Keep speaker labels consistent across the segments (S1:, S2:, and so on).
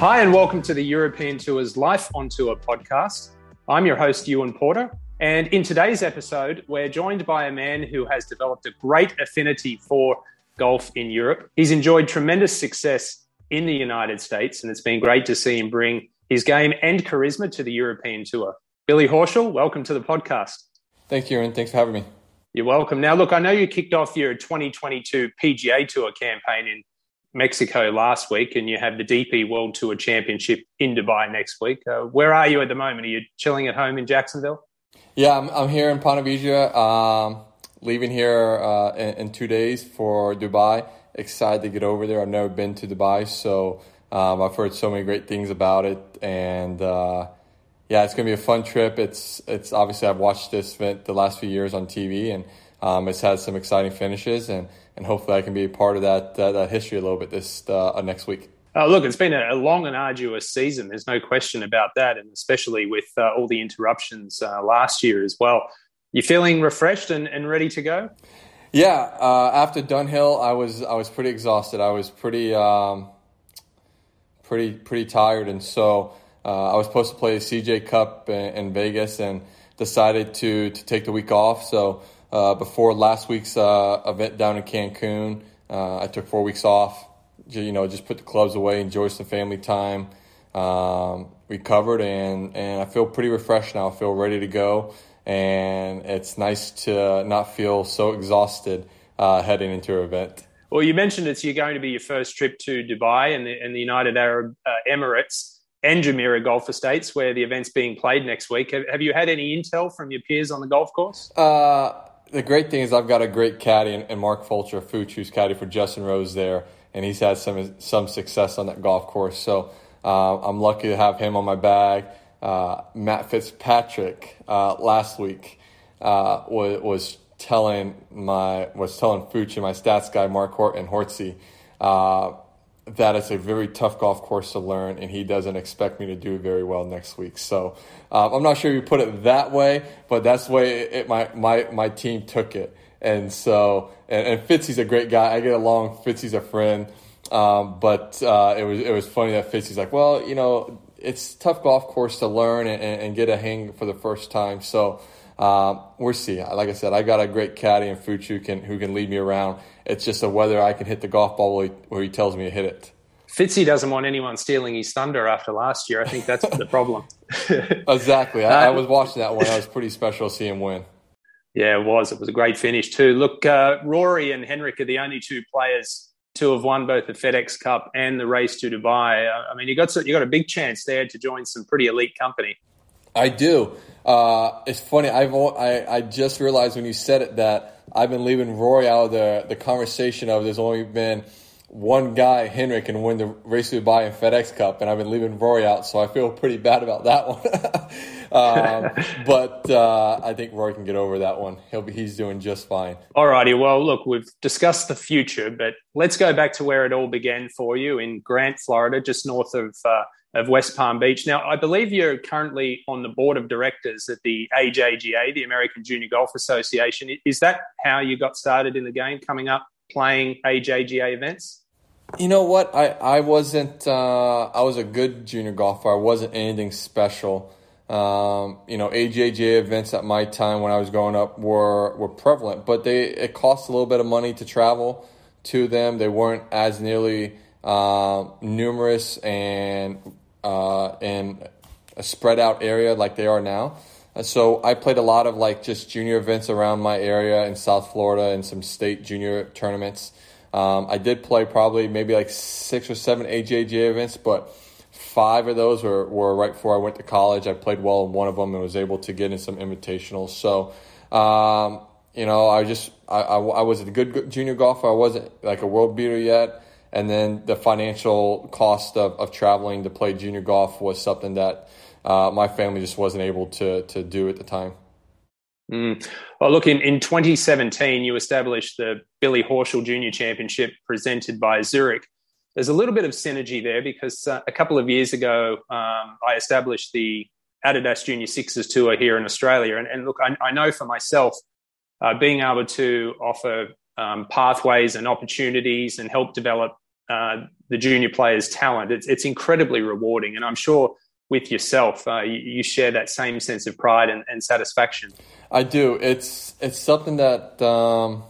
S1: Hi, and welcome to the European Tours Life on Tour podcast. I'm your host, Ewan Porter. And in today's episode, we're joined by a man who has developed a great affinity for golf in Europe. He's enjoyed tremendous success in the United States, and it's been great to see him bring his game and charisma to the European Tour. Billy Horschel, welcome to the podcast.
S2: Thank you, and thanks for having me.
S1: You're welcome. Now, look, I know you kicked off your 2022 PGA Tour campaign in Mexico last week, and you have the DP World Tour Championship in Dubai next week. Uh, where are you at the moment? Are you chilling at home in Jacksonville?
S2: Yeah, I'm, I'm here in Vedra, um, leaving here uh, in, in, two days for Dubai. Excited to get over there. I've never been to Dubai, so um, I've heard so many great things about it, and uh, yeah, it's gonna be a fun trip. It's it's obviously I've watched this event the last few years on TV, and um, it's had some exciting finishes, and and hopefully I can be a part of that uh, that history a little bit this uh, uh next week.
S1: Oh, look, it's been a long and arduous season. There's no question about that, and especially with uh, all the interruptions uh, last year as well. You feeling refreshed and, and ready to go?
S2: Yeah. Uh, after Dunhill, I was I was pretty exhausted. I was pretty um, pretty pretty tired, and so I was supposed to play the CJ Cup in, in Vegas, and decided to to take the week off. So uh, before last week's uh, event down in Cancun. Uh, I took four weeks off. You know, just put the clubs away, enjoy some family time, um, recovered, and and I feel pretty refreshed now. I feel ready to go, and it's nice to not feel so exhausted uh, heading into an event.
S1: Well, you mentioned it's you're going to be your first trip to Dubai and the, and the United Arab uh, Emirates and Jumeirah Golf Estates, where the event's being played next week. Have, have, you had any intel from your peers on the golf course?
S2: Uh, the great thing is I've got a great caddy and, Mark Fulcher, Fooch, who's caddy for Justin Rose there, and he's had some some success on that golf course. So uh, I'm lucky to have him on my bag. Uh, Matt Fitzpatrick uh, last week uh, was was telling my was telling Fooch and my stats guy Mark Horton Hortsy uh, that it's a very tough golf course to learn, and he doesn't expect me to do very well next week. So um, I'm not sure you put it that way, but that's the way it, it, my, my, my team took it. And so, and, and Fitzy's a great guy. I get along. Fitzy's a friend. Um, but uh, it was it was funny that Fitzy's like, well, you know, it's tough golf course to learn and, and get a hang for the first time. So um, we'll see. Like I said, I got a great caddy and Fooch who can who can lead me around. It's just a whether I can hit the golf ball where he, where he tells me to hit it.
S1: Fitzy doesn't want anyone stealing his thunder after last year. I think that's the problem.
S2: exactly. I, I, was watching that one. It was pretty special to see him win.
S1: Yeah, it was. It was a great finish too. Look, uh, Rory and Henrik are the only two players to have won both the FedEx Cup and the race to Dubai. I mean, you got you got a big chance there to join some pretty elite company.
S2: I do. Uh, it's funny. I've I, I just realized when you said it that I've been leaving Rory out of the the conversation of there's only been one guy, Henrik, can win the race to Dubai and FedEx Cup, and I've been leaving Rory out, so I feel pretty bad about that one. um, but uh, I think Rory can get over that one. He'll be he's doing just fine.
S1: All righty. Well, look, we've discussed the future, but let's go back to where it all began for you in Grant, Florida, just north of. Uh, of West Palm Beach. Now, I believe you're currently on the board of directors at the AJGA, the American Junior Golf Association. Is that how you got started in the game, coming up playing AJGA events?
S2: You know what? I I wasn't. Uh, I was a good junior golfer. I wasn't anything special. Um, you know, AJGA events at my time when I was growing up were were prevalent, but they it cost a little bit of money to travel to them. They weren't as nearly uh, numerous and uh, in a spread out area like they are now. So I played a lot of like just junior events around my area in South Florida and some state junior tournaments. Um, I did play probably maybe like six or seven AJJ events, but five of those were, were right before I went to college. I played well in one of them and was able to get in some invitationals. So, um, you know, I just I, I, I, was a good junior golfer. I wasn't like a world beater yet, and then the financial cost of, of traveling to play junior golf was something that uh, my family just wasn't able to to do at the time.
S1: Mm. Well, look, in, in 2017, you established the Billy Horschel Junior Championship presented by Zurich. There's a little bit of synergy there because uh, a couple of years ago, um, I established the Adidas Junior Sixes Tour here in Australia. And, and look, I, I, know for myself, uh, being able to offer um, pathways and opportunities and help develop uh, the junior player's talent, it's, it's incredibly rewarding. And I'm sure with yourself, uh, you, you, share that same sense of pride and, and, satisfaction.
S2: I do. It's it's something that um,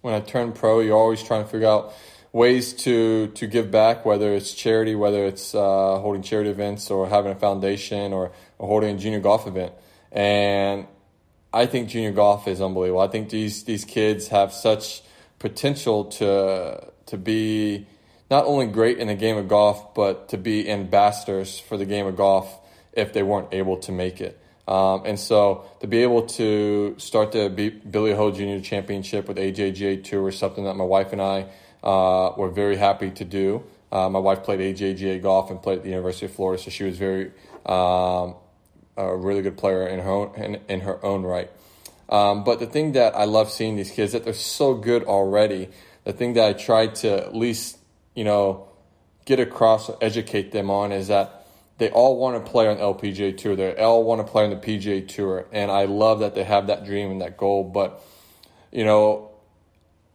S2: when I turn pro, you're always trying to figure out ways to to give back, whether it's charity, whether it's uh, holding charity events or having a foundation or, or holding a junior golf event. And I think junior golf is unbelievable. I think these these kids have such potential to to be not only great in the game of golf, but to be ambassadors for the game of golf if they weren't able to make it. Um, and so to be able to start the Billy Ho Junior Championship with AJGA Tour is something that my wife and I uh, were very happy to do. Uh, my wife played AJGA golf and played at the University of Florida, so she was very um, a really good player in her own, in, in her own right. Um, but the thing that I love seeing these kids that they're so good already. The thing that I try to at least you know get across, educate them on is that they all want to play on LPGA Tour. They all want to play on the PGA Tour, and I love that they have that dream and that goal. But you know,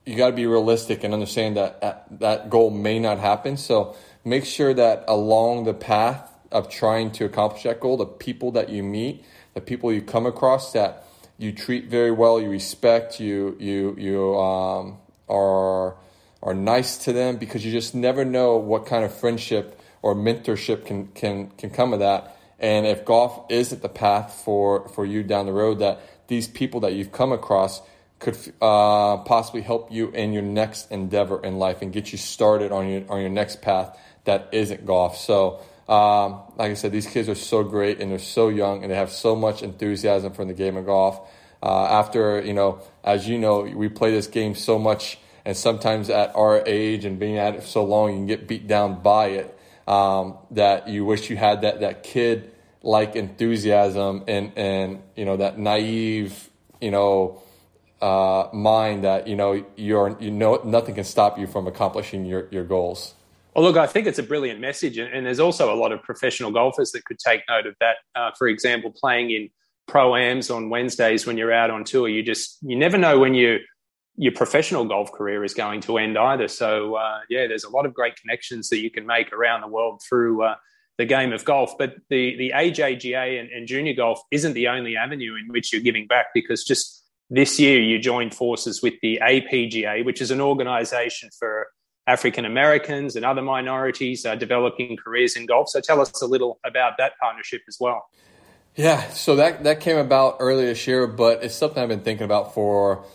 S2: you got to be realistic and understand that that goal may not happen. So make sure that along the path of trying to accomplish that goal, the people that you meet, the people you come across that you treat very well, you respect, you you you um, are are nice to them because you just never know what kind of friendship or mentorship can can can come of that. And if golf isn't the path for for you down the road, that these people that you've come across could uh, possibly help you in your next endeavor in life and get you started on your on your next path that isn't golf. So um, like I said, these kids are so great and they're so young and they have so much enthusiasm for the game of golf. Uh, after, you know, as you know, we play this game so much and sometimes at our age and being at it so long, you can get beat down by it um, that you wish you had that, that kid like enthusiasm and, and, you know, that naive, you know, uh, mind that, you know, you're, you know, nothing can stop you from accomplishing your, your goals.
S1: Well, look, I think it's a brilliant message, and, there's also a lot of professional golfers that could take note of that. Uh, for example, playing in pro-ams on Wednesdays when you're out on tour, you just you never know when you your professional golf career is going to end either. So uh, yeah, there's a lot of great connections that you can make around the world through uh, the game of golf. But the the AJGA and, and junior golf isn't the only avenue in which you're giving back because just this year you joined forces with the APGA, which is an organisation for African Americans and other minorities uh, developing careers in golf. So tell us a little about that partnership as well.
S2: Yeah, so that that came about earlier this year, but it's something I've been thinking about for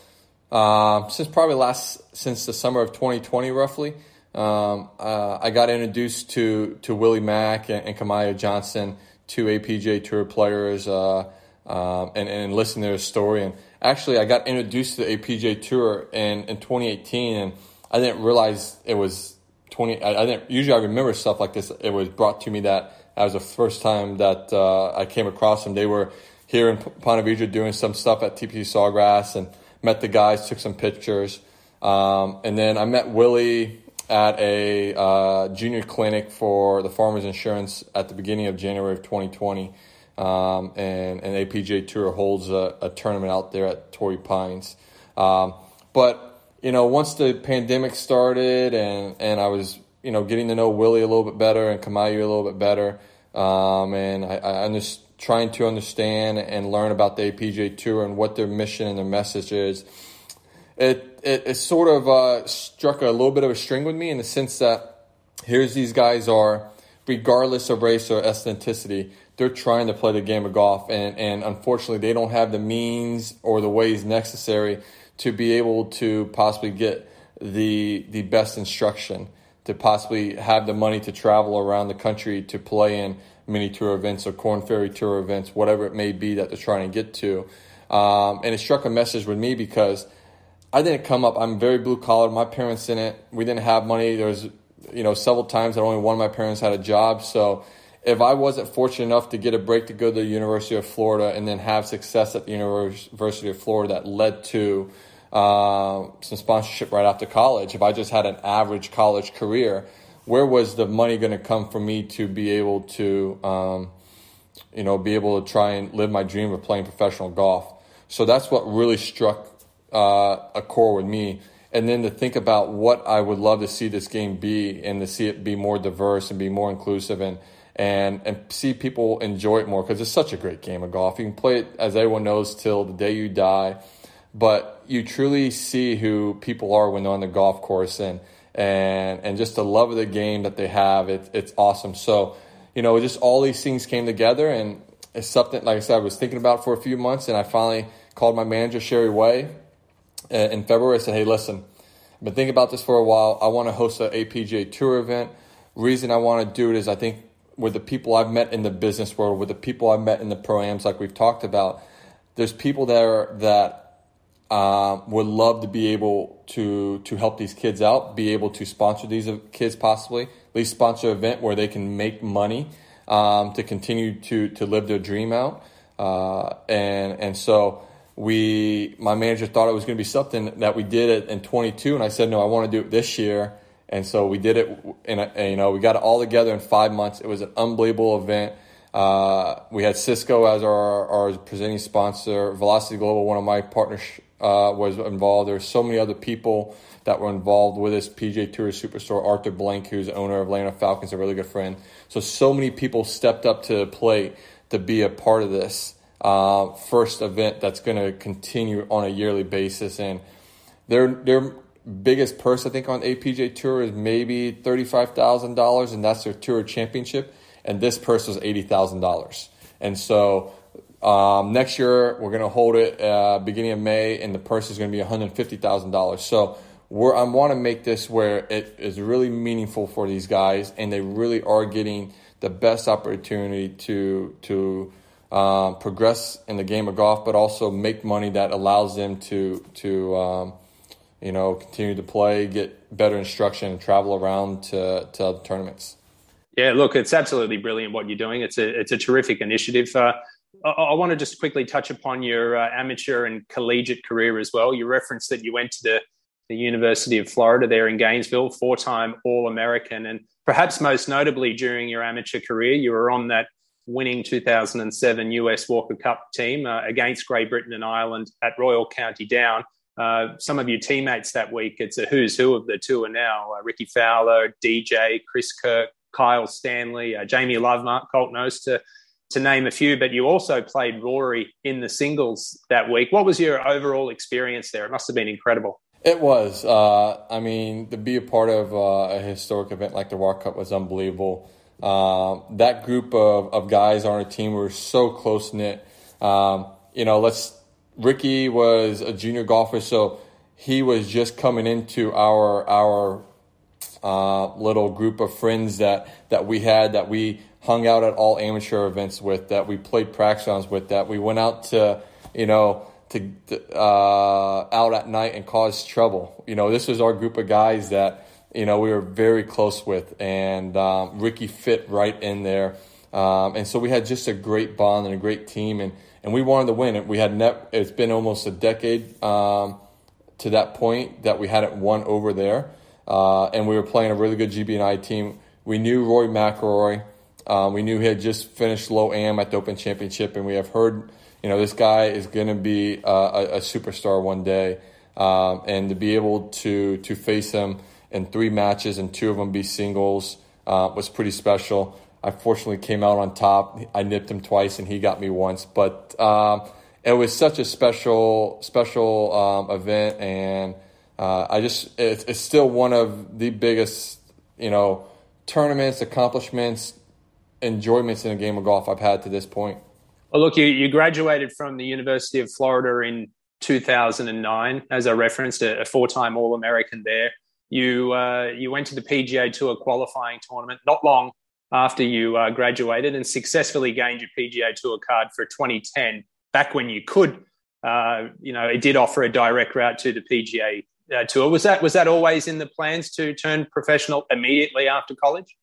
S2: uh, since probably last since the summer of 2020, roughly. Um, uh, I got introduced to to Willie Mack and, and Kamaiu Johnson, two APJ Tour players, uh, um, and and listen to their story. And actually, I got introduced to the APJ Tour in in 2018 and I didn't realize it was 20. I, I, didn't usually I remember stuff like this. It was brought to me that that was the first time that uh, I came across them. They were here in Ponte Vedra doing some stuff at TPC Sawgrass and met the guys, took some pictures, um, and then I met Willie at a uh, junior clinic for the Farmers Insurance at the beginning of January of 2020. Um, and an APJ Tour holds a, a, tournament out there at Torrey Pines. Um, but you know, once the pandemic started and, and I was, you know, getting to know Willie a little bit better and Kamaiu a little bit better, um, and I, I just trying to understand and learn about the APJ Tour and what their mission and their message is. It, it, it sort of uh, struck a little bit of a string with me in the sense that here's these guys are, regardless of race or ethnicity, they're trying to play the game of golf, and, and unfortunately, they don't have the means or the ways necessary to be able to possibly get the the best instruction, to possibly have the money to travel around the country to play in mini tour events or Korn Ferry tour events, whatever it may be that they're trying to get to. Um, and it struck a message with me because I didn't come up. I'm very blue collar. My parents didn't. We didn't have money. There was, you know, several times that only one of my parents had a job. So if I wasn't fortunate enough to get a break to go to the University of Florida and then have success at the University of Florida that led to uh, some sponsorship right after college, if I just had an average college career, where was the money going to come for me to be able to, um, you know, be able to try and live my dream of playing professional golf? So that's what really struck uh, a core with me. and then to think about what I would love to see this game be and to see it be more diverse and be more inclusive and and and see people enjoy it more because it's such a great game of golf. You can play it as everyone knows till the day you die, but you truly see who people are when they're on the golf course and and and just the love of the game that they have. It, it's awesome. So you know, just all these things came together and it's something like I said I was thinking about for a few months and I finally called my manager Sherry Way uh, in February. I said, hey, listen, I've been thinking about this for a while. I want to host an APGA Tour event. Reason I want to do it is I think with the people I've met in the business world, with the people I've met in the proams, like we've talked about, there's people there that uh, would love to be able to to help these kids out, be able to sponsor these kids possibly, at least sponsor an event where they can make money um, to continue to to live their dream out, uh, and and so we my manager thought it was going to be something that we did it in 22 and i said no i want to do it this year. And so we did it and you know we got it all together in five months. It was an unbelievable event. Uh, we had cisco as our, our presenting sponsor velocity global one of my partners uh, was involved there were so many other people that were involved with this pj tour superstore arthur blank who's owner of atlanta falcons a really good friend so so many people stepped up to the plate to be a part of this uh, first event that's going to continue on a yearly basis. And their their biggest purse, I think, on APJ Tour is maybe thirty five thousand dollars, and that's their tour championship. And this purse was eighty thousand dollars. And so um, next year we're going to hold it uh, beginning of May, and the purse is going to be one hundred fifty thousand dollars. So we're, I want to make this where it is really meaningful for these guys, and they really are getting the best opportunity to to um, progress in the game of golf, but also make money that allows them to to um, you know continue to play, get better instruction, and travel around to to other tournaments.
S1: Yeah, look, it's absolutely brilliant what you're doing. It's a it's a terrific initiative. Uh, I, want to just quickly touch upon your uh, amateur and collegiate career as well. You referenced that you went to the the University of Florida there in Gainesville, four time All American, and perhaps most notably during your amateur career, you were on that winning 2007 US Walker Cup team uh, against Great Britain and Ireland at Royal County Down. Uh, some of your teammates that week, it's a who's who of the tour now. Uh, Rickie Fowler, DJ, Chris Kirk, Kyle Stanley, uh, Jamie Lovemark, Coulter-Nose, to, to name a few. But you also played Rory in the singles that week. What was your overall experience there? It must have been incredible.
S2: It was. Uh, I mean, to be a part of uh, a historic event like the Walker Cup was unbelievable. Um, that group of, of guys on our team were so close knit. Um, you know, let's Rickie was a junior golfer, so he was just coming into our our uh, little group of friends that that we had that we hung out at all amateur events with, that we played practice rounds with, that we went out to you know to uh, out at night and cause trouble. You know, this was our group of guys that you know, we were very close with, and um, Rickie fit right in there. Um, and so we had just a great bond and a great team, and, and we wanted to win. We had net, it's been almost a decade um, to that point that we hadn't won over there, uh, and we were playing a really good GBNI team. We knew Rory McIlroy. Um, we knew he had just finished low am at the Open Championship, and we have heard, you know, this guy is going to be uh, a, a, superstar one day, um, and to be able to to face him in three matches and two of them be singles uh, was pretty special. I fortunately came out on top. I nipped him twice and he got me once, but um, it was such a special special um, event, and uh, I just it's, it's still one of the biggest you know tournaments, accomplishments, enjoyments in a game of golf I've had to this point.
S1: Well, look, you, you graduated from the University of Florida in 2009, as I referenced, a, a four time All American there. You uh, you went to the PGA Tour qualifying tournament not long after you uh, graduated and successfully gained your PGA Tour card for 2010. Back when you could, uh, you know, it did offer a direct route to the PGA uh, Tour. Was that was that always in the plans to turn professional immediately after college?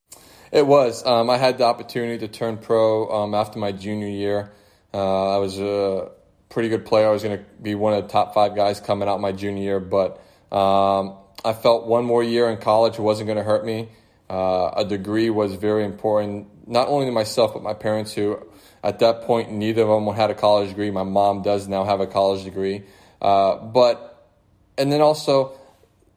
S2: It was. Um, I had the opportunity to turn pro um, after my junior year. Uh, I was a pretty good player. I was going to be one of the top five guys coming out my junior year, but um, I felt one more year in college wasn't going to hurt me. Uh, a degree was very important, not only to myself, but my parents, who at that point, neither of them had a college degree. My mom does now have a college degree. Uh, but, and then also,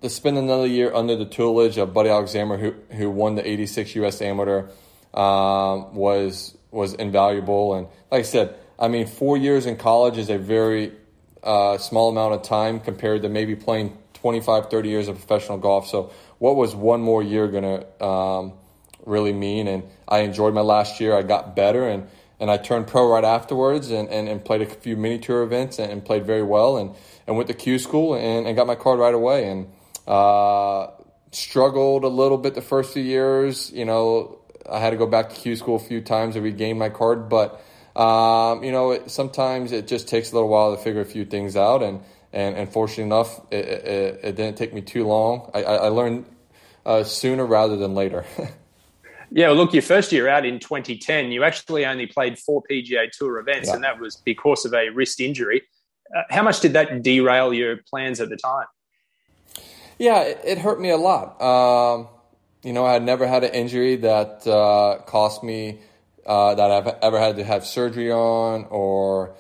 S2: to spend another year under the tutelage of Buddy Alexander, who who won the '86 U.S. Amateur, um, was was invaluable. And like I said, I mean, four years in college is a very uh, small amount of time compared to maybe playing 25, 30 years of professional golf. So, what was one more year going to um, really mean? And I enjoyed my last year. I got better and, and I turned pro right afterwards and, and, and played a few mini tour events and, and, played very well and, and went to Q school and, and got my card right away. And uh, struggled a little bit the first few years. You know, I had to go back to Q school a few times to regain my card, but um, you know, it, sometimes it just takes a little while to figure a few things out, and and, and fortunately enough, it, it, it didn't take me too long. I, I learned uh, sooner rather than later.
S1: yeah, well, look, your first year out in 2010, you actually only played four PGA Tour events, yeah. and that was because of a wrist injury. Uh, how much did that derail your plans at the time?
S2: Yeah, it, it hurt me a lot. Um, you know, I had never had an injury that uh, cost me uh, that I've ever had to have surgery on or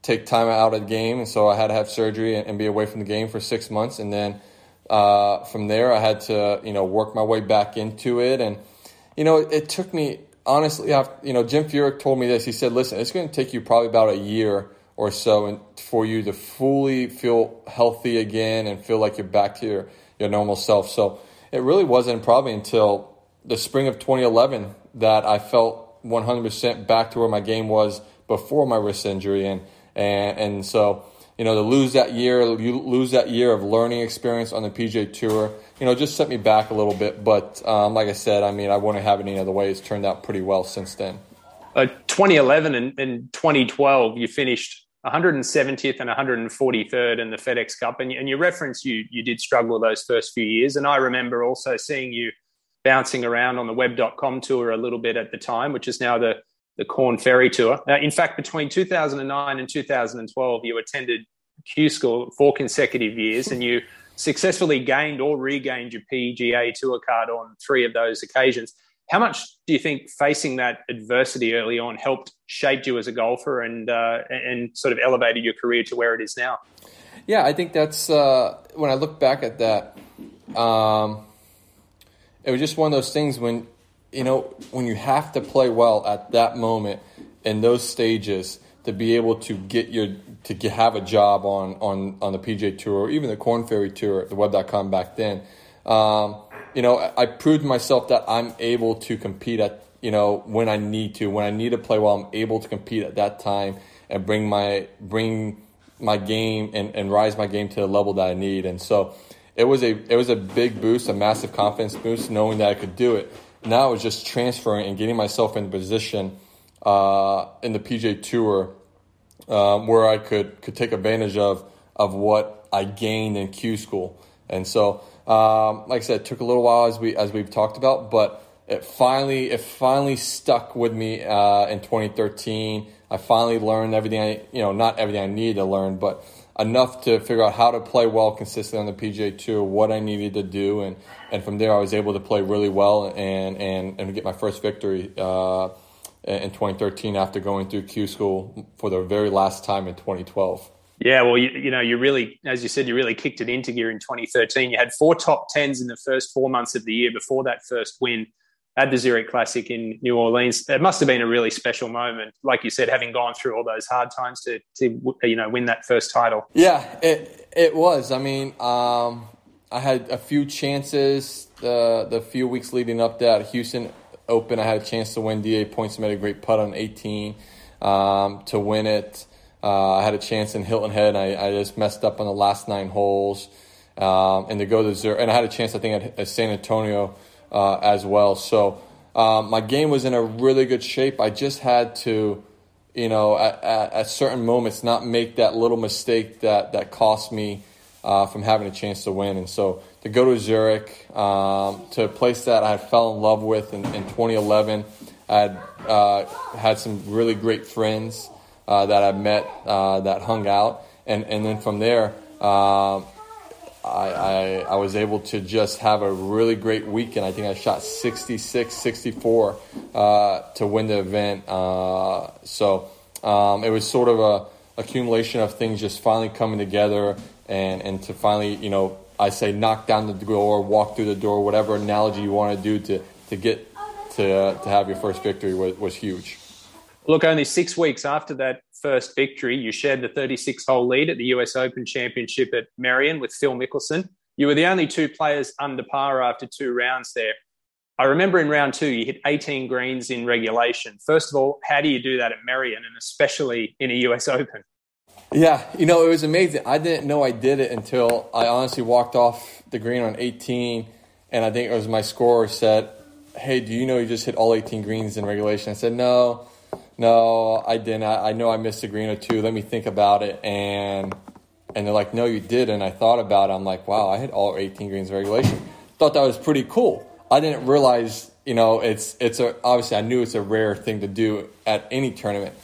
S2: take time out of the game. And so I had to have surgery and, and be away from the game for six months. And then uh, from there, I had to, you know, work my way back into it. And, you know, it, it took me, honestly, after, you know, Jim Furyk told me this. He said, listen, it's going to take you probably about a year or so for you to fully feel healthy again and feel like you're back to your, your normal self. So it really wasn't probably until the spring of 2011 that I felt 100% back to where my game was before my wrist injury. And, and, and so, you know, to lose that year, you lose that year of learning experience on the PJ Tour, you know, just set me back a little bit. But um, like I said, I mean, I wouldn't have it any other way. It's turned out pretty well since then.
S1: Uh, 2011 and, and 2012, you finished 170th and 143rd in the FedEx Cup, and, and you reference you you did struggle those first few years. And I remember also seeing you bouncing around on the web.com tour a little bit at the time, which is now the, the Korn Ferry Tour. Now, in fact, between 2009 and 2012, you attended Q School four consecutive years and you successfully gained or regained your PGA Tour card on three of those occasions. How much do you think facing that adversity early on helped shape you as a golfer and uh, and sort of elevated your career to where it is now?
S2: Yeah, I think that's uh, when I look back at that. Um, it was just one of those things when you know when you have to play well at that moment in those stages to be able to get your to get, have a job on on on the PGA Tour or even the Korn Ferry Tour, the Web.com back then. Um, you know, I, proved myself that I'm able to compete at you know when I need to, when I need to play well, I'm able to compete at that time and bring my bring my game and, and rise my game to the level that I need. And so it was a it was a big boost, a massive confidence boost, knowing that I could do it. Now it was just transferring and getting myself in position uh, in the PJ Tour um, where I could could take advantage of of what I gained in Q School. And so, um, like I said, it took a little while as we as we've talked about, but it finally it finally stuck with me uh, in 2013. I finally learned everything I you know not everything I needed to learn, but enough to figure out how to play well consistently on the PGA Tour, what I needed to do, and, and from there I was able to play really well and and, and get my first victory uh, in 2013 after going through Q School for the very last time in 2012.
S1: Yeah, well, you, you know, you really, as you said, you really kicked it into gear in 2013. You had four top tens in the first four months of the year before that first win at the Zurich Classic in New Orleans. It must have been a really special moment, like you said, having gone through all those hard times to, to you know win that first title.
S2: Yeah, it it was. I mean, um, I had a few chances the the few weeks leading up to that Houston Open. I had a chance to win D.A. Points. Made a great putt on 18 um, to win it. Uh, I had a chance in Hilton Head. I, I just messed up on the last nine holes. Um, and to go to Zurich, and I had a chance, I think, at, at San Antonio uh, as well. So um, my game was in a really good shape. I just had to, you know, at, at, at certain moments, not make that little mistake that that cost me uh, from having a chance to win. And so to go to Zurich, um, to a place that I fell in love with in, in 2011, I had uh, had some really great friends uh, that I met uh, that hung out, and and then from there. Uh, I, I, I, was able to just have a really great weekend. I think I shot 66, 64 uh, to win the event. Uh, so um, it was sort of a accumulation of things just finally coming together and, and to finally, you know, I say knock down the door, walk through the door, whatever analogy you want to do to to get to to have your first victory was, was huge.
S1: Look, only six weeks after that first victory, you shared the 36 hole lead at the US Open Championship at Merion with Phil Mickelson. You were the only two players under par after two rounds there. I remember in round two, you hit 18 greens in regulation. First of all, how do you do that at Merion and especially in a US Open?
S2: Yeah, you know, it was amazing. I didn't know I did it until I honestly walked off the green on 18, and I think it was my scorer said, Hey, do you know you just hit all 18 greens in regulation? I said, No, no, I didn't. I, I know I missed a green or two. Let me think about it. And and they're like, No, you did. And I thought about it. I'm like, Wow, I hit all 18 greens regulation. Thought that was pretty cool. I didn't realize, you know, it's it's a obviously I knew it's a rare thing to do at any tournament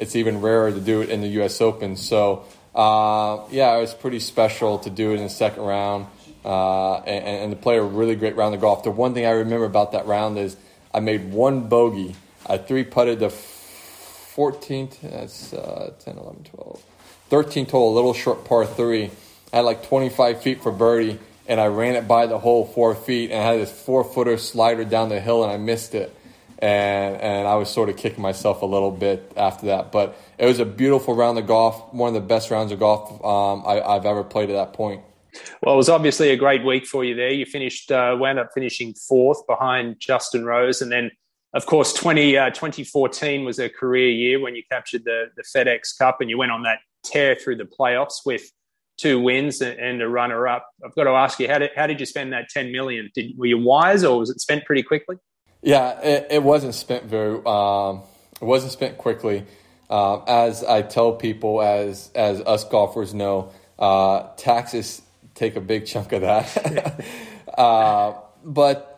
S2: it's even rarer to do it in the U.S. Open. So uh, yeah, it was pretty special to do it in the second round uh, and, and, to play a really great round of golf. The one thing I remember about that round is I made one bogey. I three putted the 14th, that's uh, 10, 11, 12, 13th hole, a little short par three. I had like 25 feet for birdie, and I ran it by the hole four feet, and I had this four footer slider down the hill, and I missed it and and I was sort of kicking myself a little bit after that. But it was a beautiful round of golf, one of the best rounds of golf um, I, have ever played at that point.
S1: Well, it was obviously a great week for you there. You finished, uh, wound up finishing fourth behind Justin Rose, and then. Of course, 20, uh, 2014 was a career year when you captured the, the FedEx Cup and you went on that tear through the playoffs with two wins and a runner up. I've got to ask you, how did, how did you spend that 10 million? Did, were you wise or was it spent pretty quickly?
S2: Yeah, it, it wasn't spent very. Um, it wasn't spent quickly. Uh, as I tell people, as as us golfers know, uh, taxes take a big chunk of that. uh, but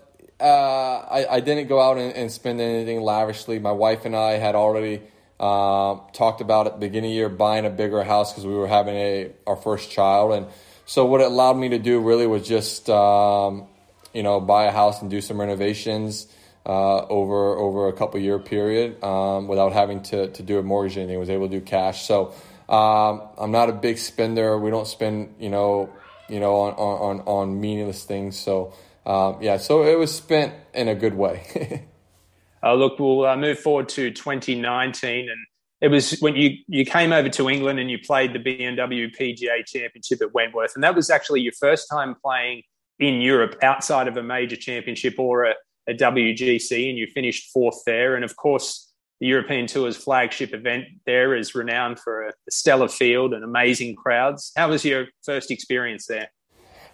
S2: uh, I, I, didn't go out and, and, spend anything lavishly. My wife and I had already uh, talked about at the beginning of the year buying a bigger house because we were having a our first child, and so what it allowed me to do really was just um, you know buy a house and do some renovations uh, over over a couple year period um, without having to, to do a mortgage or anything. Was able to do cash. So um, I'm not a big spender. We don't spend you know you know on on, on meaningless things. So um, yeah, so it was spent in a good way.
S1: uh, look, we'll uh, move forward to 2019 and. It was when you, you came over to England and you played the BMW PGA Championship at Wentworth, and that was actually your first time playing in Europe outside of a major championship or a, a WGC and you finished fourth there. And of course, the European Tour's flagship event there is renowned for a, stellar field and amazing crowds. How was your first experience there?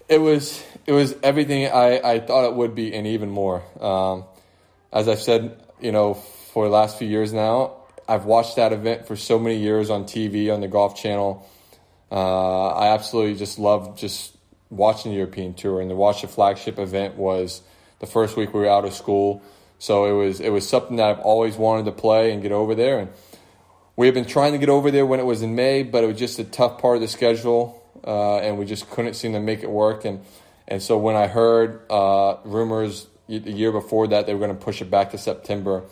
S2: It was it was everything I, I thought it would be and even more. Um, as I've said, you know, for the last few years now, I've watched that event for so many years on TV on the Golf Channel. Uh, I absolutely just love just watching the European Tour and to watch the flagship event was the first week we were out of school. So it was it was something that I've always wanted to play and get over there. And we had been trying to get over there when it was in May, but it was just a tough part of the schedule, uh, and we just couldn't seem to make it work. And and so when I heard uh, rumors the year before that they were going to push it back to September,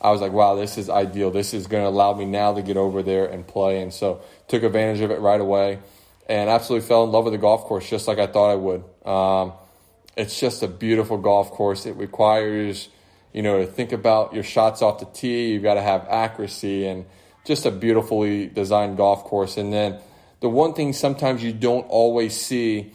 S2: I was like, wow, this is ideal. This is going to allow me now to get over there and play. And so took advantage of it right away, and absolutely fell in love with the golf course just like I thought I would. Um, it's just a beautiful golf course. It requires, you know, to think about your shots off the tee. You've got to have accuracy and just a beautifully designed golf course. And then the one thing sometimes you don't always see,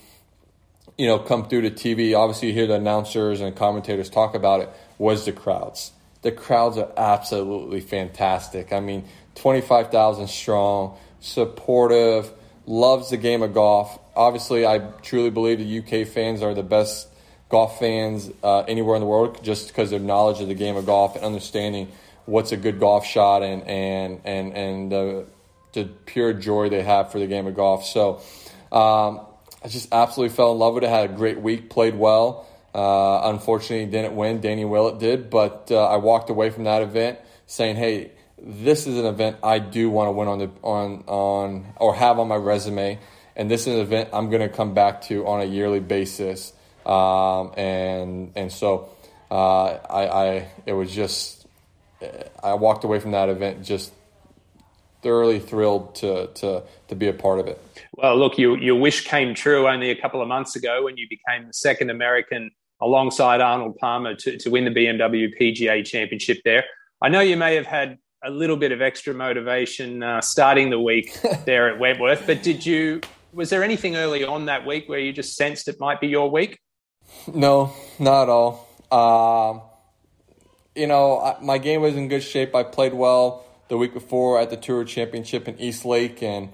S2: you know, come through the TV. Obviously, you hear the announcers and commentators talk about it. Was the crowds? The crowds are absolutely fantastic. I mean, twenty five thousand strong, supportive loves the game of golf. Obviously, I truly believe the UK fans are the best golf fans uh, anywhere in the world just because their knowledge of the game of golf and understanding what's a good golf shot and and and and the pure joy they have for the game of golf. So um, I just absolutely fell in love with it. Had a great week, played well. Uh, unfortunately, didn't win. Danny Willett did, but uh, I walked away from that event saying, "Hey, this is an event I do want to win on the on on or have on my resume, and this is an event I'm going to come back to on a yearly basis. Um, and and so uh, I, I it was just I walked away from that event just thoroughly thrilled to to to be a part of it.
S1: Well, look, you, your wish came true only a couple of months ago when you became the second American alongside Arnold Palmer to, to win the BMW PGA Championship there. I know you may have had a little bit of extra motivation uh, starting the week there at Wentworth, but did you? Was there anything early on that week where you just sensed it might be your week?
S2: No, not at all. Um, you know, I, my game was in good shape. I played well the week before at the Tour Championship in East Lake, and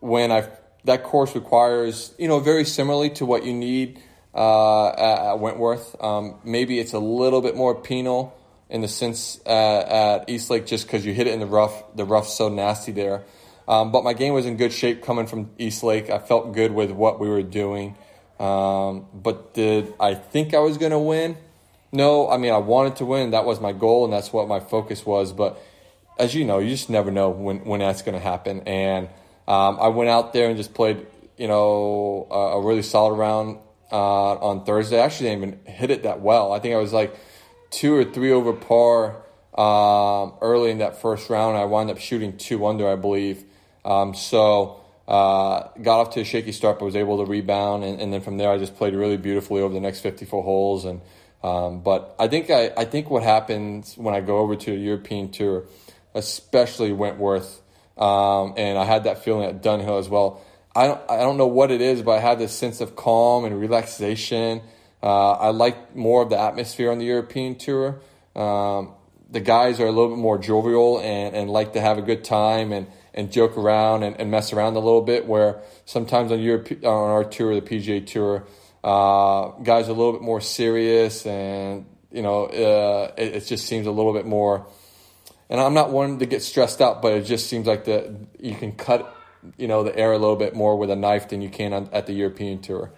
S2: when I that course requires, you know, very similarly to what you need uh, at, Wentworth. Um, maybe it's a little bit more penal in the sense uh, at East Lake just because you hit it in the rough. The rough's so nasty there. Um, but my game was in good shape coming from East Lake. I felt good with what we were doing. Um, but did I think I was going to win? No, I mean I wanted to win. That was my goal, and that's what my focus was. But as you know, you just never know when when that's going to happen. And um, I went out there and just played, you know, a, a really solid round uh, on Thursday. I actually didn't even hit it that well. I think I was like two or three over par um, early in that first round. I wound up shooting two under, I believe. Um, so uh, got off to a shaky start, but was able to rebound, and, and, then from there I just played really beautifully over the next 54 holes. And um, but I think I, I think what happens when I go over to a European tour, especially Wentworth, um, and I had that feeling at Dunhill as well. I don't I don't know what it is, but I had this sense of calm and relaxation. Uh, I like more of the atmosphere on the European tour. Um, the guys are a little bit more jovial and, and like to have a good time and, and joke around and, and mess around a little bit. Where sometimes on Europe, on our tour, the PGA Tour, uh, guys are a little bit more serious and you know uh, it, it, just seems a little bit more. And I'm not one to get stressed out, but it just seems like the you can cut you know the air a little bit more with a knife than you can on, at the European Tour.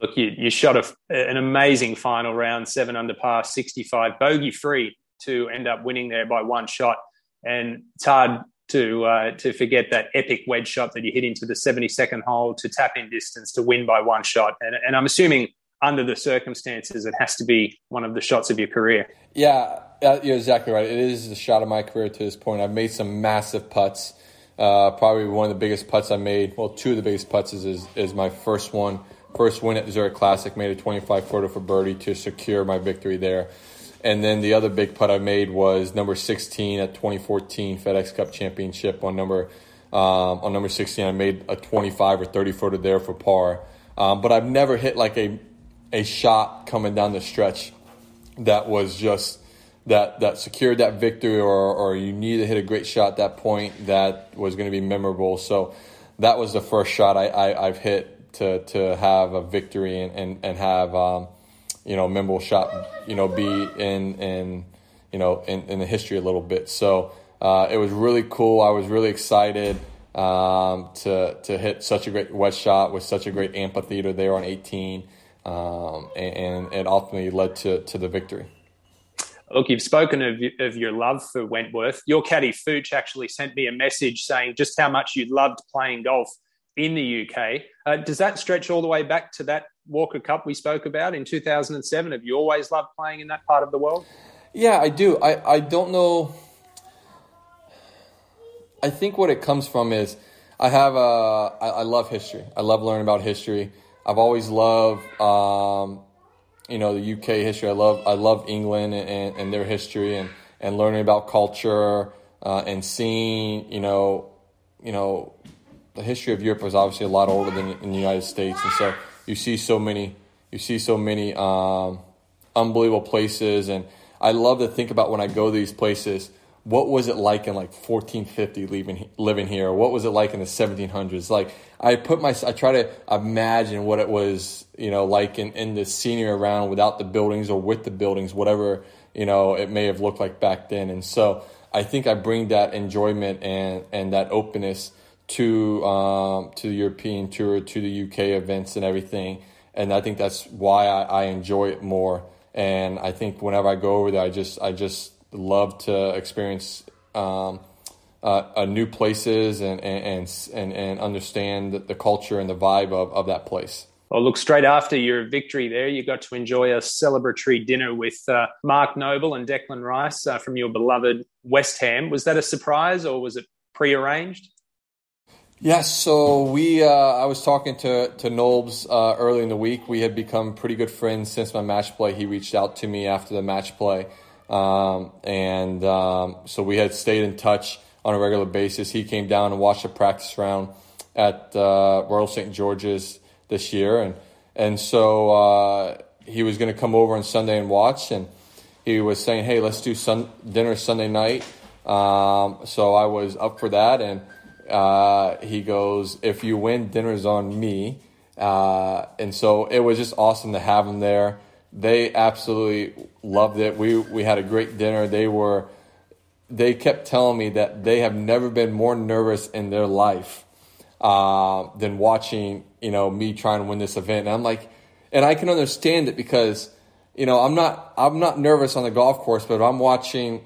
S1: Look, you, you shot a, an amazing final round, seven under par, 65, bogey free to end up winning there by one shot. And it's hard to uh, to forget that epic wedge shot that you hit into the 72nd hole to tap in distance to win by one shot. And, and I'm assuming under the circumstances, it has to be one of the shots of your career.
S2: Yeah, uh, you're exactly right. It is the shot of my career to this point. I've made some massive putts. Uh, probably one of the biggest putts I made. Well, two of the biggest putts is, is, is my first one, first win at Zurich Classic. Made a 25 footer for birdie to secure my victory there. And then the other big putt I made was number 16 at 2014 FedEx Cup Championship on number um, on number 16. I made a 25 or 30 footer there for par. Um, but I've never hit like a a shot coming down the stretch that was just that that secured that victory or or you need to hit a great shot at that point that was going to be memorable. So that was the first shot I, I have hit to to have a victory and and, and have um, you know memorable shot you know be in in you know in, in the history a little bit. So uh, it was really cool. I was really excited um, to to hit such a great wedge shot with such a great amphitheater there on 18, um, and, and it ultimately led to to the victory.
S1: Look, you've spoken of, of your love for Wentworth. Your caddy Fooch actually sent me a message saying just how much you loved playing golf in the UK. Uh, does that stretch all the way back to that Walker Cup we spoke about in 2007? Have you always loved playing in that part of the world?
S2: Yeah, I do. I, I don't know. I think what it comes from is I have a, I, I love history. I love learning about history. I've always loved um, you know the UK history. I love I love England and, and their history and, and learning about culture uh, and seeing you know you know the history of Europe is obviously a lot older than in the United States, and so you see so many you see so many um, unbelievable places, and I love to think about when I go to these places what was it like in like 1450 living living here? What was it like in the 1700s? Like I put my I try to imagine what it was, you know, like in, in the senior around without the buildings or with the buildings, whatever you know it may have looked like back then. And so I think I bring that enjoyment and and that openness to um, to the European tour, to the UK events and everything. And I think that's why I, I enjoy it more. And I think whenever I go over there, I just I just love to experience um, uh, uh, new places and, and, and, and understand the culture and the vibe of, of that place.
S1: Well, look, straight after your victory there, you got to enjoy a celebratory dinner with uh, Mark Noble and Declan Rice uh, from your beloved West Ham. Was that a surprise or was it prearranged?
S2: Yes, so we uh, I was talking to to Nolbs uh, early in the week. We had become pretty good friends since my match play. He reached out to me after the match play, um, and um, so we had stayed in touch on a regular basis. He came down and watched a practice round at uh, Royal St George's this year, and and so uh, he was going to come over on Sunday and watch, and he was saying, "Hey, let's do sun- dinner Sunday night." Um, so I was up for that, and uh, he goes, "If you win, dinner's on me." Uh, and so it was just awesome to have him there. They absolutely loved it. We we had a great dinner. They were they kept telling me that they have never been more nervous in their life uh, than watching you know me trying to win this event. And I'm like, and I can understand it because you know I'm not I'm not nervous on the golf course, but if I'm watching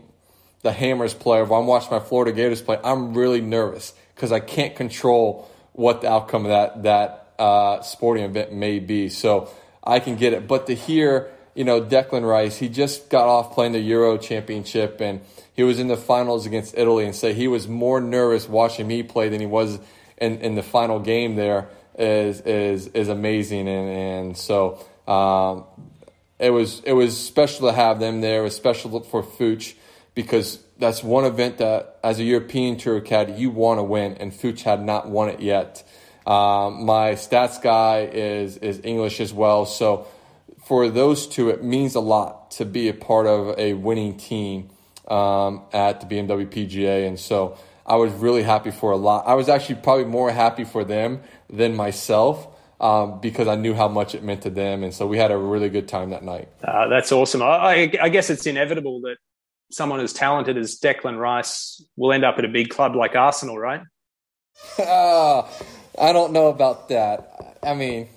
S2: the Hammers play, if I'm watching my Florida Gators play, I'm really nervous because I can't control what the outcome of that that uh, sporting event may be. So I can get it, but to hear you know Declan Rice, he just got off playing the Euro Championship and he was in the finals against Italy, and say he was more nervous watching me play than he was in, in the final game there is is is amazing, and and so um, it was it was special to have them there. It was special for Fooch because that's one event that, as a European tour caddy, you want to win, and Fooch had not won it yet. Um, my stats guy is is English as well, so for those two, it means a lot to be a part of a winning team um, at the BMW PGA, and so I was really happy for a lot. I was actually probably more happy for them than myself. Um, because I knew how much it meant to them, and so we had a really good time that night.
S1: Uh, that's awesome. I, I, guess it's inevitable that someone as talented as Declan Rice will end up at a big club like Arsenal, right?
S2: uh, I don't know about that. I mean,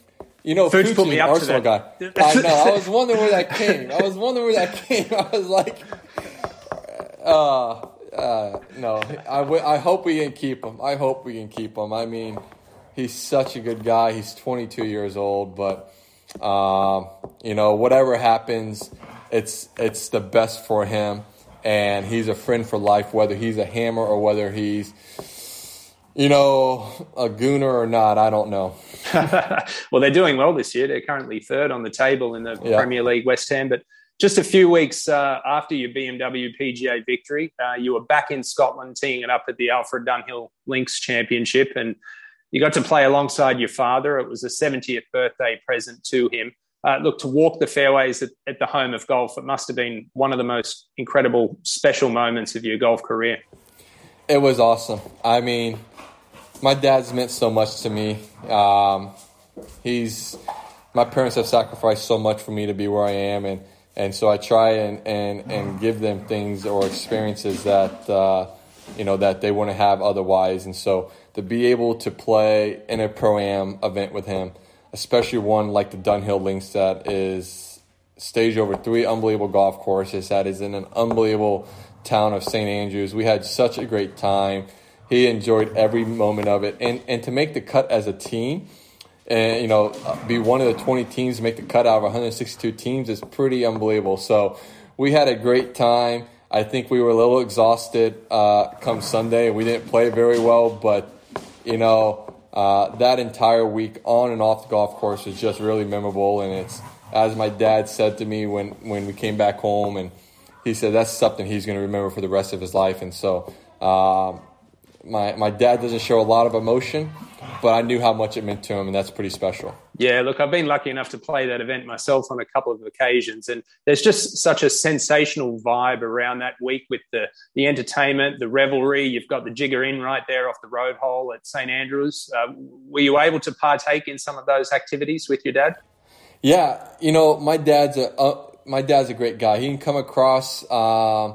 S2: you know, Fooch's put me Arsenal guy. I know. I was wondering where that came. I was wondering where that came. I was like, uh, uh, no. I, w- I hope we can keep him. I hope we can keep him. I mean, he's such a good guy. He's 22 years old, but uh, you know, whatever happens, it's it's the best for him, and he's a friend for life. Whether he's a hammer or whether he's you know, a gooner or not, I don't know.
S1: well, they're doing well this year. They're currently third on the table in the yeah. Premier League West Ham. But just a few weeks uh, after your BMW PGA victory, uh, you were back in Scotland teeing it up at the Alfred Dunhill Links Championship. And you got to play alongside your father. It was a 70th birthday present to him. Uh, look, to walk the fairways at, at the home of golf, it must have been one of the most incredible, special moments of your golf career.
S2: It was awesome. I mean, my dad's meant so much to me. Um, he's my parents have sacrificed so much for me to be where I am, and and so I try and and and give them things or experiences that uh, you know that they wouldn't have otherwise. And so to be able to play in a pro am event with him, especially one like the Dunhill Links that is staged over three unbelievable golf courses, that is in an unbelievable town of St. Andrews. We had such a great time he enjoyed every moment of it, and and to make the cut as a team, and you know, be one of the 20 teams to make the cut out of 162 teams is pretty unbelievable. So we had a great time. I think we were a little exhausted uh, come Sunday. We didn't play very well, but you know, uh, that entire week on and off the golf course was just really memorable. And it's as my dad said to me when when we came back home, and he said that's something he's going to remember for the rest of his life. And so. Um, my, my dad doesn't show a lot of emotion, but I knew how much it meant to him, and that's pretty special.
S1: Yeah, look, I've been lucky enough to play that event myself on a couple of occasions, and there's just such a sensational vibe around that week with the the entertainment, the revelry. You've got the Jigger Inn right there off the road hole at St Andrews. Uh, were you able to partake in some of those activities with your dad?
S2: Yeah, you know, my dad's a uh, my dad's a great guy. He can come across, uh,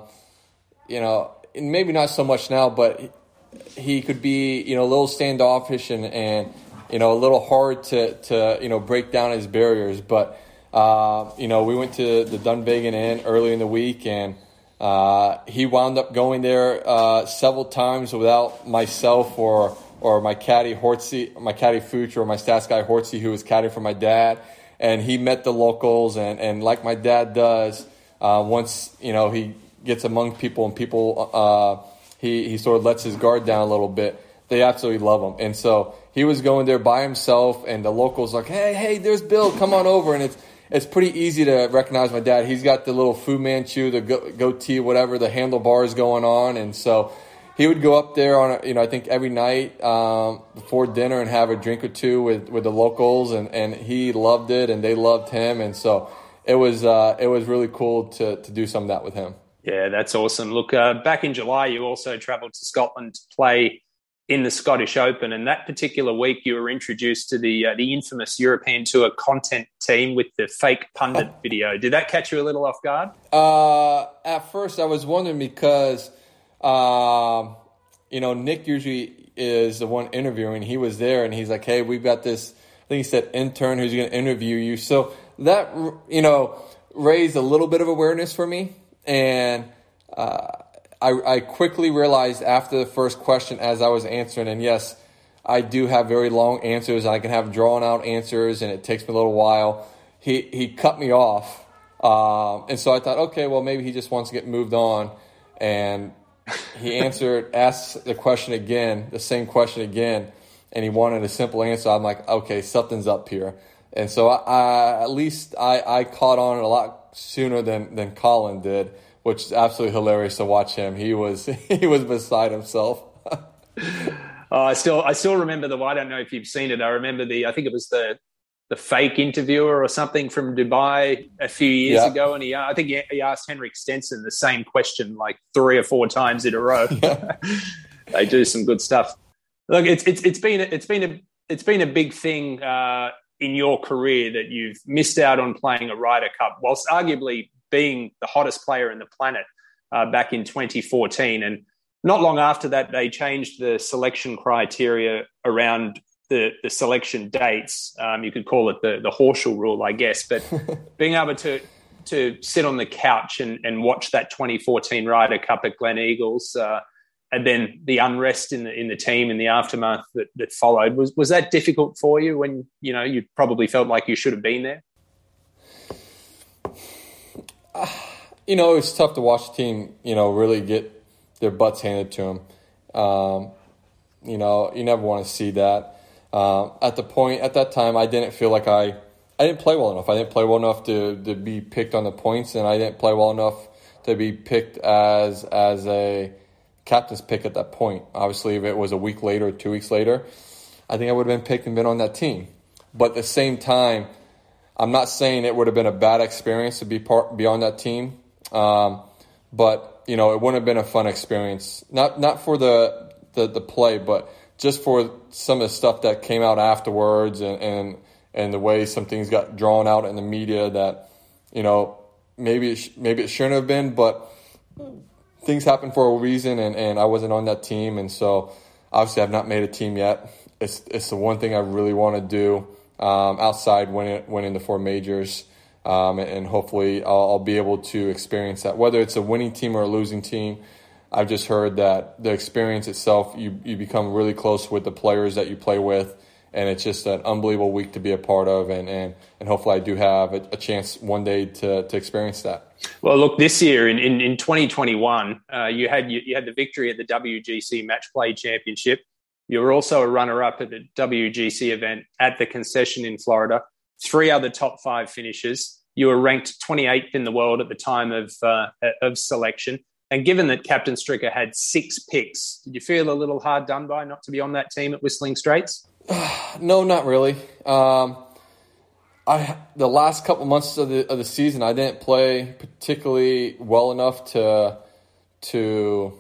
S2: you know, maybe not so much now, but he could be, you know, a little standoffish and, and you know, a little hard to, to you know, break down his barriers. But, uh, you know, we went to the Dunvegan Inn early in the week and uh, he wound up going there uh, several times without myself or or my caddy Hortsy, my caddy Fooch, or my stats guy Hortsy, who was caddy for my dad. And he met the locals, and, and like my dad does, uh, once you know he gets among people and people uh, he he sort of lets his guard down a little bit. They absolutely love him, and so he was going there by himself, and the locals like, hey, hey, there's Bill, come on over, and it's it's pretty easy to recognize my dad. He's got the little Fu Manchu, the goatee, whatever, the handlebars going on, and so he would go up there on, a, you know, I think every night um, before dinner and have a drink or two with, with the locals, and, and he loved it, and they loved him, and so it was uh, it was really cool to to do some of that with him.
S1: Yeah, that's awesome. Look, uh, back in July, you also travelled to Scotland to play in the Scottish Open, and that particular week, you were introduced to the uh, the infamous European Tour content team with the fake pundit video. Did that catch you a little off guard?
S2: Uh, at first, I was wondering because, uh, you know, Nick usually is the one interviewing. He was there, and he's like, "Hey, we've got this." I think he said intern who's going to interview you. So that you know raised a little bit of awareness for me, and. Uh, I, I quickly realized after the first question as I was answering, and yes, I do have very long answers. I can have drawn out answers, and it takes me a little while. He he cut me off, um, and so I thought, okay, well maybe he just wants to get moved on, and he answered, asked the question again, the same question again, and he wanted a simple answer. I'm like, okay, something's up here, and so I, I at least I, I caught on a lot sooner than than Colin did which is absolutely hilarious to watch him. He was he was beside himself.
S1: oh, I still I still remember the. I don't know if you've seen it. I remember the. I think it was the the fake interviewer or something from Dubai a few years yeah. ago, and he I think he, asked Henrik Stenson the same question like three or four times in a row. Yeah. they do some good stuff. Look, it's it's it's been it's been a it's been a big thing uh, in your career that you've missed out on playing a Ryder Cup, whilst arguably being the hottest player in the planet uh, back in 2014. And not long after that, they changed the selection criteria around the, the selection dates. Um, you could call it the, the Horschel rule, I guess. But being able to to sit on the couch and, and watch that 2014 Ryder Cup at Gleneagles, uh, and then the unrest in the in the team in the aftermath that, that followed was was that difficult for you when you know you probably felt like you should have been there?
S2: you know, it's tough to watch the team, you know, really get their butts handed to them. Um, you know, you never want to see that. Um, at the point, at that time, I didn't feel like I, I didn't play well enough. I didn't play well enough to, to be picked on the points, and I didn't play well enough to be picked as as a captain's pick at that point. Obviously, if it was a week later two weeks later, I think I would have been picked and been on that team. But at the same time, I'm not saying it would have been a bad experience to be part be on that team, um, but you know it wouldn't have been a fun experience. Not not for the, the, the play, but just for some of the stuff that came out afterwards and, and and the way some things got drawn out in the media that you know maybe it sh- maybe it shouldn't have been, but things happen for a reason, and, and I wasn't on that team, and so obviously I've not made a team yet. It's it's the one thing I really want to do um, outside winning, winning the four majors. Um, and hopefully I'll, I'll, be able to experience that. Whether it's a winning team or a losing team, I've just heard that the experience itself, you, you become really close with the players that you play with, and it's just an unbelievable week to be a part of. And, and, and hopefully I do have a, a chance one day to, to experience that.
S1: Well, look, this year in, in, in 2021, uh, you, had, you, you had the victory at the WGC Match Play Championship. You were also a runner up at the WGC event at the concession in Florida. Three other top five finishes. You were ranked 28th in the world at the time of, uh, of selection. And given that Captain Stricker had six picks, did you feel a little hard done by not to be on that team at Whistling Straits?
S2: no, not really. Um, I the last couple months of the of the season, I didn't play particularly well enough to to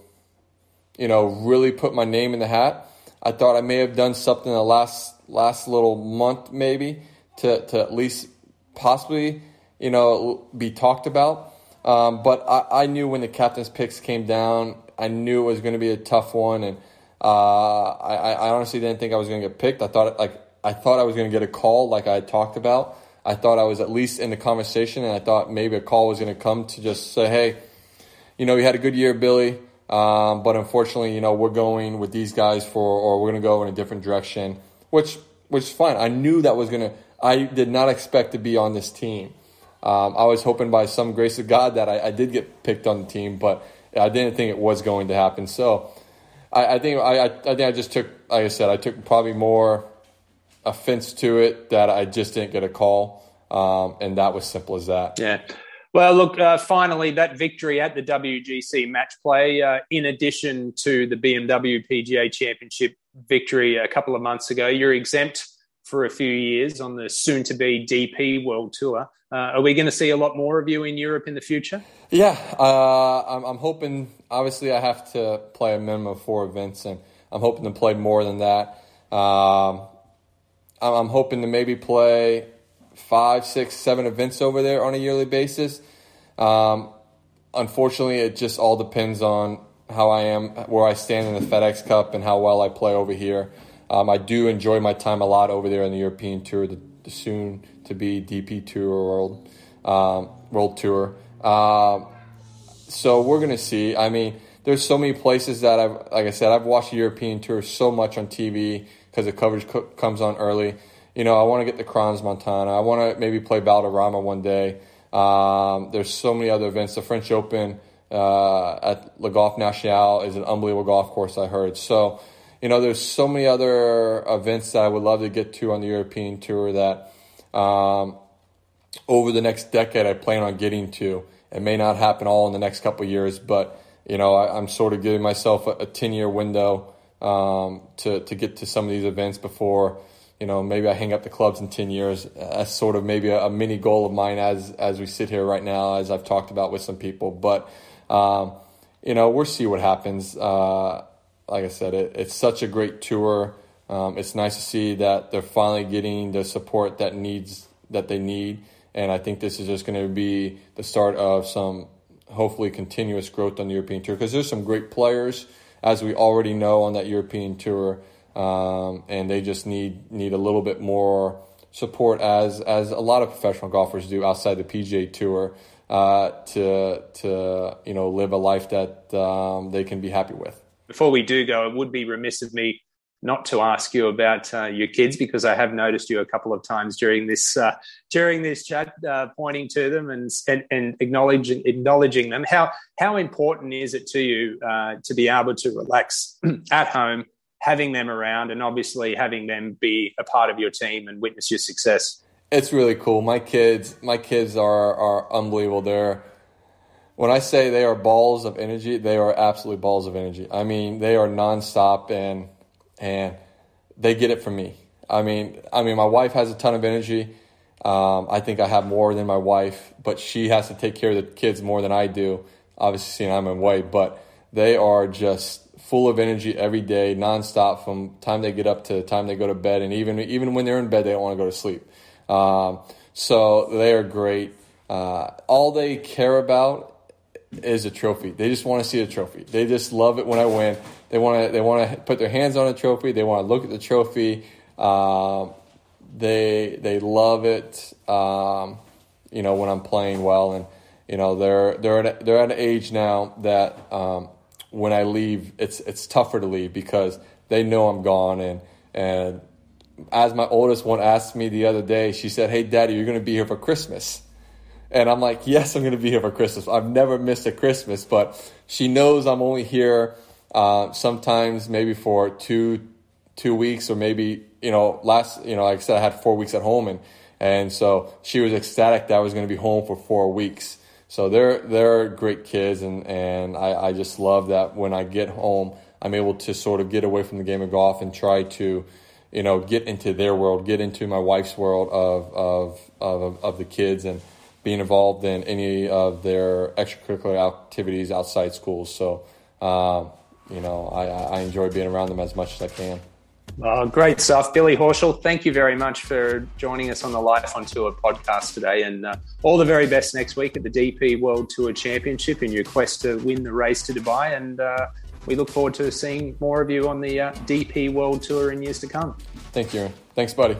S2: you know really put my name in the hat. I thought I may have done something the last last little month maybe to, to at least possibly you know be talked about. Um, but I, I knew when the captain's picks came down, I knew it was going to be a tough one, and uh, I, I honestly didn't think I was going to get picked. I thought like I thought I was going to get a call, like I talked about. I thought I was at least in the conversation, and I thought maybe a call was going to come to just say, "Hey, you know, you had a good year, Billy. Um, but unfortunately, you know, we're going with these guys for, or we're going to go in a different direction, which which is fine. I knew that was going to. I did not expect to be on this team. Um, I was hoping by some grace of God that I, I, did get picked on the team, but I didn't think it was going to happen. So I, I think I, I, think I just took, like I said, I took probably more offense to it that I just didn't get a call, um, and that was simple as that.
S1: Yeah. Well, look, uh, finally, that victory at the WGC match play, uh, in addition to the BMW PGA Championship victory a couple of months ago, you're exempt for a few years on the soon to be DP World Tour. Uh, are we going to see a lot more of you in Europe in the future?
S2: Yeah, uh, I'm, I'm, hoping. Obviously, I have to play a minimum of four events, and I'm hoping to play more than that. Um, I'm, hoping to maybe play five, six, seven events over there on a yearly basis. Um, unfortunately, it just all depends on how I am, where I stand in the FedEx Cup, and how well I play over here. Um, I do enjoy my time a lot over there in the European Tour, the, the soon to be DP Tour World um, World Tour. Um, so we're gonna see. I mean, there's so many places that I've, like I said, I've watched the European Tour so much on TV because the coverage co- comes on early. You know, I want to get the Crans-Montana. I want to maybe play Valderrama one day. Um, there's so many other events. The French Open uh, at Le Golf National is an unbelievable golf course. I heard so you know, there's so many other events that I would love to get to on the European tour that um, over the next decade I plan on getting to. It may not happen all in the next couple years, but you know, I, am sort of giving myself a 10 year window um, to to get to some of these events before. You know, maybe I hang up the clubs in 10 years. That's sort of maybe a, a mini goal of mine as as we sit here right now, as I've talked about with some people. But um, you know, we'll see what happens. Uh, like I said, it, it's such a great tour. Um, it's nice to see that they're finally getting the support that needs that they need, and I think this is just going to be the start of some hopefully continuous growth on the European tour because there's some great players as we already know on that European tour, um, and they just need need a little bit more support as as a lot of professional golfers do outside the PGA Tour uh, to to you know live a life that um, they can be happy with
S1: before we do go, it would be remiss of me not to ask you about uh, your kids because I have noticed you a couple of times during this uh, during this chat, uh, pointing to them and, and, and acknowledging acknowledging them. How how important is it to you uh, to be able to relax at home, having them around, and obviously having them be a part of your team and witness your success?
S2: It's really cool. My kids, my kids are are unbelievable. They're when I say they are balls of energy, they are absolutely balls of energy. I mean, they are nonstop and and they get it from me. I mean, I mean, my wife has a ton of energy. Um, I think I have more than my wife, but she has to take care of the kids more than I do. Obviously, seeing I'm away, but they are just full of energy every day, nonstop from time they get up to time they go to bed, and even even when they're in bed, they don't want to go to sleep. Um, so they are great. Uh, all they care about is a trophy. They just want to see a trophy. They just love it when I win. They want to they want to put their hands on a trophy. They want to look at the trophy. Um, they they love it. Um, you know when I'm playing well, and you know they're they're at they're at an age now that um, when I leave, it's it's tougher to leave because they know I'm gone. And and as my oldest one asked me the other day, she said, "Hey, Daddy, you're going to be here for Christmas." And I'm like, yes, I'm going to be here for Christmas. I've never missed a Christmas, but she knows I'm only here uh, sometimes maybe for two two weeks or maybe you know last you know like I said I had four weeks at home and and so she was ecstatic that I was going to be home for four weeks. So they're they're great kids and and I, I just love that when I get home I'm able to sort of get away from the game of golf and try to you know get into their world, get into my wife's world of of of, of the kids and being involved in any of their extracurricular activities outside schools. So, um, you know, I, I, enjoy being around them as much as I can.
S1: Oh, great stuff. Billy Horschel, thank you very much for joining us on the Life on Tour podcast today. And uh, all the very best next week at the DP World Tour Championship in your quest to win the race to Dubai. And uh, we look forward to seeing more of you on the uh, DP World Tour in years to come.
S2: Thank you. Thanks, buddy.